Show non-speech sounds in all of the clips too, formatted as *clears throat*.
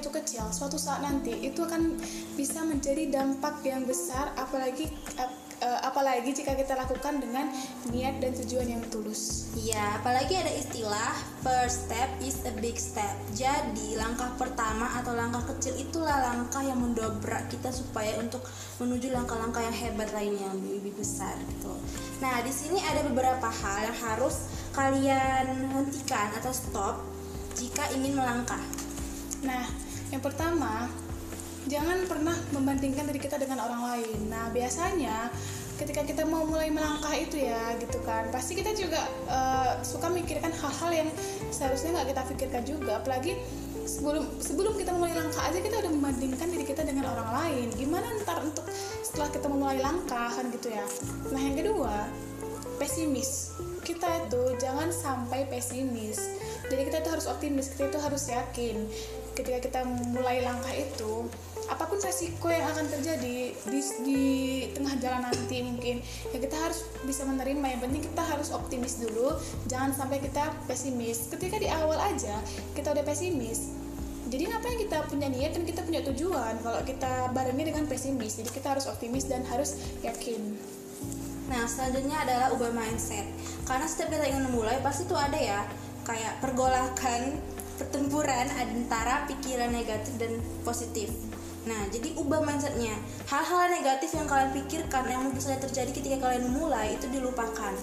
itu kecil suatu saat nanti itu akan bisa menjadi dampak yang besar apalagi ap- eh, apalagi jika kita lakukan dengan niat dan tujuan yang tulus Iya, apalagi ada istilah first step is a big step. Jadi langkah pertama atau langkah kecil itulah langkah yang mendobrak kita supaya untuk menuju langkah-langkah yang hebat lainnya yang lebih besar gitu. Nah, di sini ada beberapa hal yang harus kalian hentikan atau stop jika ingin melangkah. Nah, yang pertama, jangan pernah membandingkan diri kita dengan orang lain. Nah, biasanya ketika kita mau mulai melangkah itu ya, gitu kan, pasti kita juga eh, suka mikirkan hal-hal yang seharusnya nggak kita pikirkan juga. Apalagi sebelum sebelum kita mulai langkah aja kita udah membandingkan diri kita dengan orang lain. Gimana ntar untuk setelah kita memulai langkah kan gitu ya. Nah, yang kedua, pesimis. Kita itu jangan sampai pesimis. Jadi kita itu harus optimis, kita itu harus yakin. Ketika kita mulai langkah itu, apa pun resiko yang akan terjadi di, di tengah jalan nanti mungkin, ya kita harus bisa menerima. Yang penting kita harus optimis dulu, jangan sampai kita pesimis. Ketika di awal aja kita udah pesimis, jadi ngapain kita punya niat dan kita punya tujuan kalau kita barengi dengan pesimis. Jadi kita harus optimis dan harus yakin. Nah, selanjutnya adalah ubah mindset. Karena setiap kita ingin memulai pasti tuh ada ya kayak pergolakan, pertempuran antara pikiran negatif dan positif. Nah, jadi ubah mindsetnya. Hal-hal negatif yang kalian pikirkan yang mungkin saja terjadi ketika kalian mulai itu dilupakan.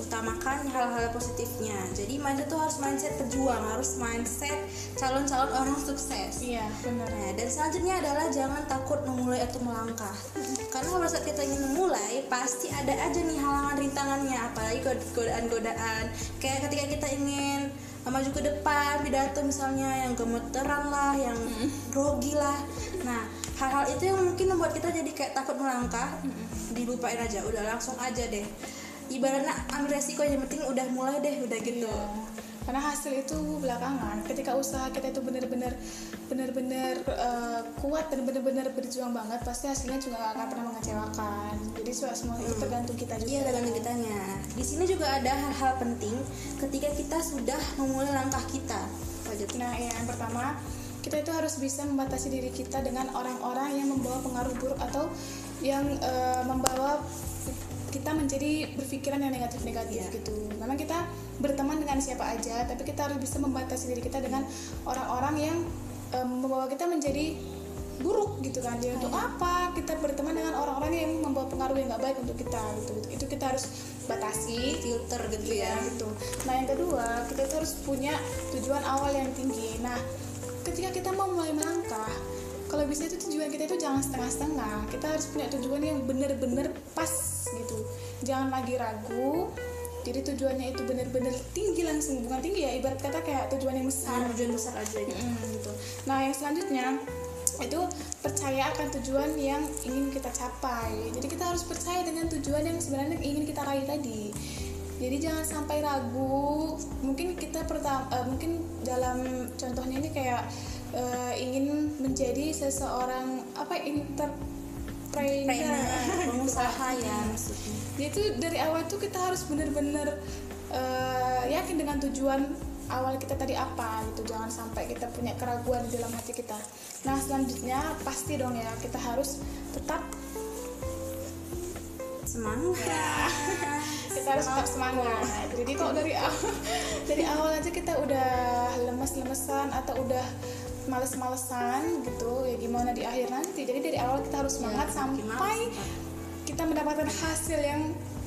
Utamakan hal-hal positifnya. Jadi mindset itu harus mindset pejuang, harus mindset calon-calon orang sukses. Iya, benar. Nah, dan selanjutnya adalah jangan takut memulai atau melangkah. *laughs* Karena pada saat kita ingin memulai, pasti ada aja nih halangan rintangannya, apalagi god- godaan-godaan. Kayak ketika kita ingin maju ke depan, pidato misalnya yang gemeteran lah, yang grogi lah. Nah, hal-hal itu yang mungkin membuat kita jadi kayak takut melangkah, dilupain aja, udah langsung aja deh. Ibaratnya ambil resiko yang penting udah mulai deh, udah gitu. Iya. Karena hasil itu belakangan. Ketika usaha kita itu benar-benar benar-benar eh, kuat dan benar-benar berjuang banget, pasti hasilnya juga gak akan pernah mengecewakan. Jadi semua semua itu tergantung kita juga. Iya tergantung kitanya. Di sini juga ada hal-hal penting ketika kita sudah memulai langkah kita. Lanjut. Nah, ya, yang pertama kita itu harus bisa membatasi diri kita dengan orang-orang yang membawa pengaruh buruk atau yang eh, membawa kita menjadi berpikiran yang negatif-negatif Iya. gitu. Memang kita berteman dengan siapa aja, tapi kita harus bisa membatasi diri kita dengan orang-orang yang eh, membawa kita menjadi buruk gitu kan. Jadi untuk apa kita berteman dengan orang-orang yang membawa pengaruh yang nggak baik untuk kita gitu. Itu kita harus batasi Filter gitu Iya ya. gitu. Nah yang kedua kita tuh harus punya tujuan awal yang tinggi. Nah ketika kita mau mulai melangkah, kalau bisa itu tujuan kita itu jangan setengah-setengah. Kita harus punya tujuan yang bener-bener pas gitu. Jangan lagi ragu. Jadi tujuannya itu bener-bener tinggi langsung, bukan tinggi ya. Ibarat kata kayak tujuan yang besar. Nah, tujuan besar aja gitu. Mm, gitu. Nah yang selanjutnya itu percaya akan tujuan yang ingin kita capai. Jadi kita harus percaya dengan tujuan yang sebenarnya ingin kita raih tadi. Jadi jangan sampai ragu. Mungkin kita pertama, mungkin dalam contohnya ini kayak eh, ingin menjadi seseorang apa entrepreneur, Trainer, pengusaha ya maksudnya. Jadi itu dari awal tuh kita harus benar-benar eh, yakin dengan tujuan awal kita tadi apa gitu. Jangan sampai kita punya keraguan di dalam hati kita. Nah selanjutnya pasti dong ya kita harus tetap Semangat. kita harus tetap semangat. Jadi kalau dari awal, *laughs* dari awal aja kita udah lemes-lemesan atau udah males-malesan gitu ya gimana di akhir nanti. Jadi dari awal kita harus semangat Ya, sampai kita mendapatkan hasil yang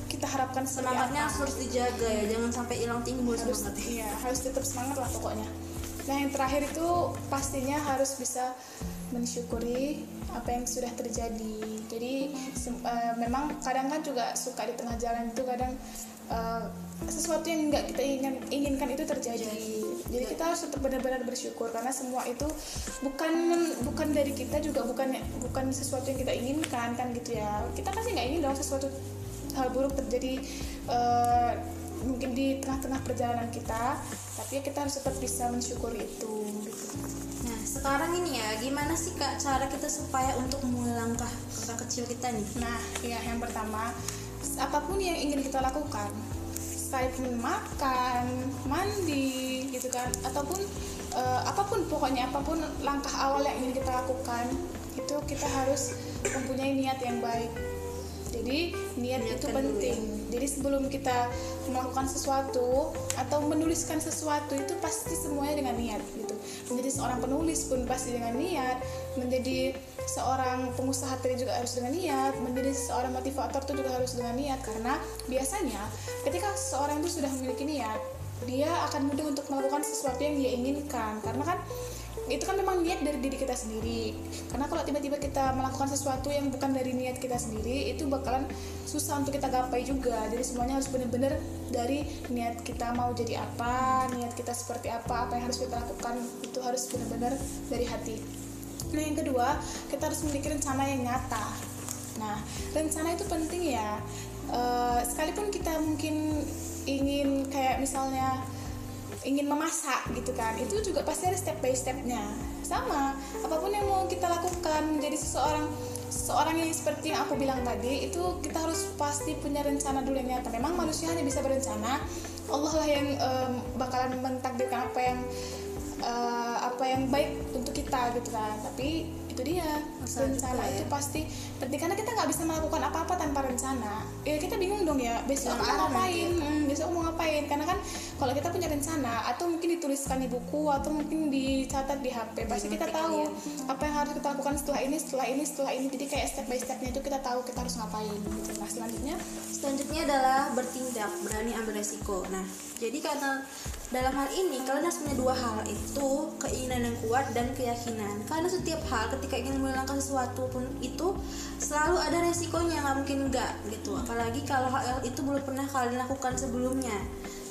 kita harapkan Semangatnya apa. harus dijaga ya, jangan sampai hilang timbul harus semangatnya. iya harus tetap semangat lah pokoknya nah yang terakhir itu pastinya harus bisa mensyukuri apa yang sudah terjadi. Jadi eh, memang kadang kan juga suka di tengah jalan itu kadang eh, sesuatu yang nggak kita ingin inginkan itu terjadi. Jadi kita harus tetap benar-benar bersyukur karena semua itu bukan bukan dari kita juga bukan bukan sesuatu yang kita inginkan kan gitu ya. Kita pasti nggak ingin dong sesuatu hal buruk terjadi eh, mungkin di tengah-tengah perjalanan kita tapi ya kita harus tetap bisa mensyukuri itu gitu. Nah, sekarang ini ya, gimana sih Kak cara kita supaya untuk memulai langkah langkah kecil kita nih? nah ya yang pertama apa pun yang ingin kita lakukan sekalipun makan mandi gitu kan ataupun uh, apa pun pokoknya apa pun langkah awal yang ingin kita lakukan itu kita harus mempunyai niat yang baik jadi niat Niatkan itu dulu penting jadi sebelum kita melakukan sesuatu atau menuliskan sesuatu itu pasti semuanya dengan niat gitu. Menjadi seorang penulis pun pasti dengan niat. Menjadi seorang pengusaha tadi juga harus dengan niat. Menjadi seorang motivator itu juga harus dengan niat. Karena biasanya ketika seorang itu sudah memiliki niat dia akan mudah untuk melakukan sesuatu yang dia inginkan. Karena kan itu kan memang niat dari diri kita sendiri. Karena kalau tiba-tiba kita melakukan sesuatu yang bukan dari niat kita sendiri itu bakalan susah untuk kita gapai juga. Jadi semuanya harus benar-benar dari niat kita mau jadi apa niat kita seperti apa apa yang harus kita lakukan itu harus benar-benar dari hati. Nah yang kedua kita harus memiliki rencana yang nyata. Nah rencana itu penting ya. Uh, sekalipun kita mungkin ingin kayak misalnya ingin memasak gitu kan itu juga pasti ada step by stepnya. Sama apa pun yang mau kita lakukan menjadi seseorang seorang yang seperti yang aku bilang tadi itu kita harus pasti punya rencana dulu yang nyata. Memang manusia hanya bisa berencana Allah lah yang um, bakalan mentakdirkan apa yang uh, apa yang baik untuk kita gitu kan. Tapi itu dia. Masalah rencana juga, ya. itu pasti penting. Karena kita nggak bisa melakukan apa-apa tanpa rencana. Ya kita bingung dong ya besok mau arah ngapain? nanti Hmm, besok mau ngapain? Karena kan kalau kita punya rencana atau mungkin dituliskan di buku atau mungkin dicatat di HP pasti kita tahu ya. apa yang harus kita lakukan setelah ini setelah ini setelah ini. Jadi kayak step by stepnya itu kita tahu kita harus ngapain. Gitu. Nah selanjutnya? Selanjutnya adalah bertindak, berani ambil resiko. Nah, jadi karena dalam hal ini kalian harus punya dua hal itu keinginan yang kuat dan keyakinan. Karena setiap hal ketika ingin melangkah sesuatu pun itu selalu ada resikonya, nggak mungkin enggak gitu. Apalagi kalau hal itu belum pernah kalian lakukan sebelumnya.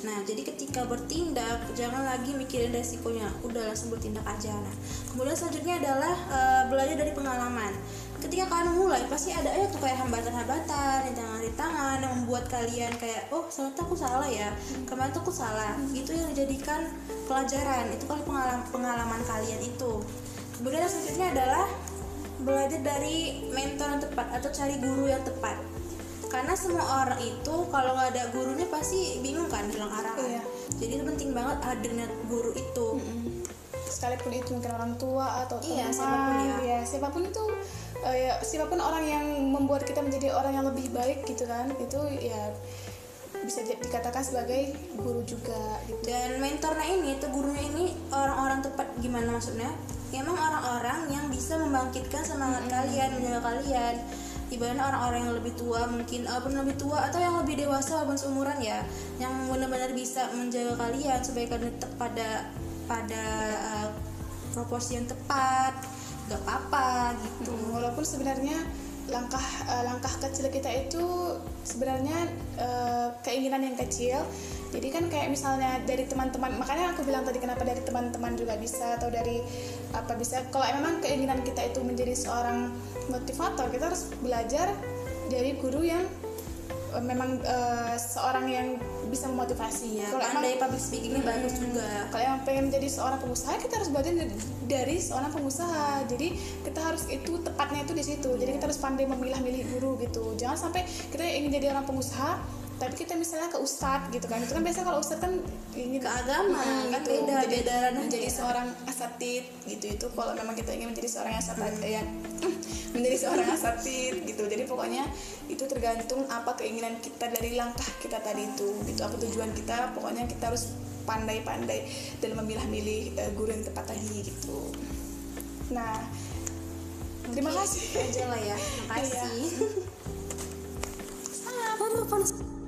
Nah, jadi ketika bertindak jangan lagi mikirin resikonya, udah langsung bertindak aja. Nah, kemudian selanjutnya adalah eh, belajar dari pengalaman. Ketika kalian mulai pasti ada aja tuh kayak hambatan-hambatan rintangan-rintangan yang membuat kalian kayak oh ternyata aku salah ya. Kemarin tuh aku salah. Itu yang dijadikan pelajaran. Itu kalau pengalaman pengalaman kalian itu. Kemudian selanjutnya adalah belajar dari mentor yang tepat atau cari guru yang tepat karena semua orang itu kalau nggak ada gurunya pasti bingung kan hilang arah? Iya. jadi itu penting banget adanya guru itu. Sekalipun itu mungkin orang tua atau Iya, teman. siapa pun ya. ya siapa pun itu eh, ya, siapa pun orang yang membuat kita menjadi orang yang lebih baik gitu kan itu ya bisa di- dikatakan sebagai guru juga gitu. Dan mentornya ini atau gurunya ini orang-orang tepat gimana maksudnya? Emang orang-orang yang bisa membangkitkan semangat kalian menjaga kalian ibaratnya orang-orang yang lebih tua mungkin walaupun lebih tua atau yang lebih dewasa walaupun seumuran ya yang benar-benar bisa menjaga kalian supaya kalian tetap pada pada uh, proporsi yang tepat gak apa-apa gitu. Mm, walaupun sebenarnya langkah eh, langkah kecil kita itu sebenarnya eh, keinginan yang kecil. Jadi kan kayak misalnya dari teman-teman makanya aku bilang tadi kenapa dari teman-teman juga bisa atau dari apa bisa. Kalau memang keinginan kita itu menjadi seorang motivator kita harus belajar dari guru yang memang eh, seorang yang bisa memotivasi ya kalau emang pandai public speakingnya bagus juga. Kalau yang pengen menjadi seorang pengusaha kita harus belajar dari- dari seorang pengusaha. Jadi kita harus itu tepatnya itu di situ. Jadi kita harus pandai memilah-milih guru gitu. Jangan sampai kita ingin jadi orang pengusaha tapi kita misalnya ke ustadz gitu kan. Itu kan biasa kalau ustadz kan ingin Ke agama, Hmm, kan beda, Jadi, beda menjadi seorang asatid gitu. Itu kalau memang kita ingin menjadi seorang asatid ya *clears throat* menjadi seorang asatid gitu. Jadi pokoknya itu tergantung apa keinginan kita dari langkah kita tadi itu gitu. Apa tujuan kita pokoknya kita harus pandai-pandai dalam memilah-milih eh, guru yang tepat tadi gitu. Nah terima Oke, kasih. aja lah ya. Makasih *laughs* Iya. Panas *laughs*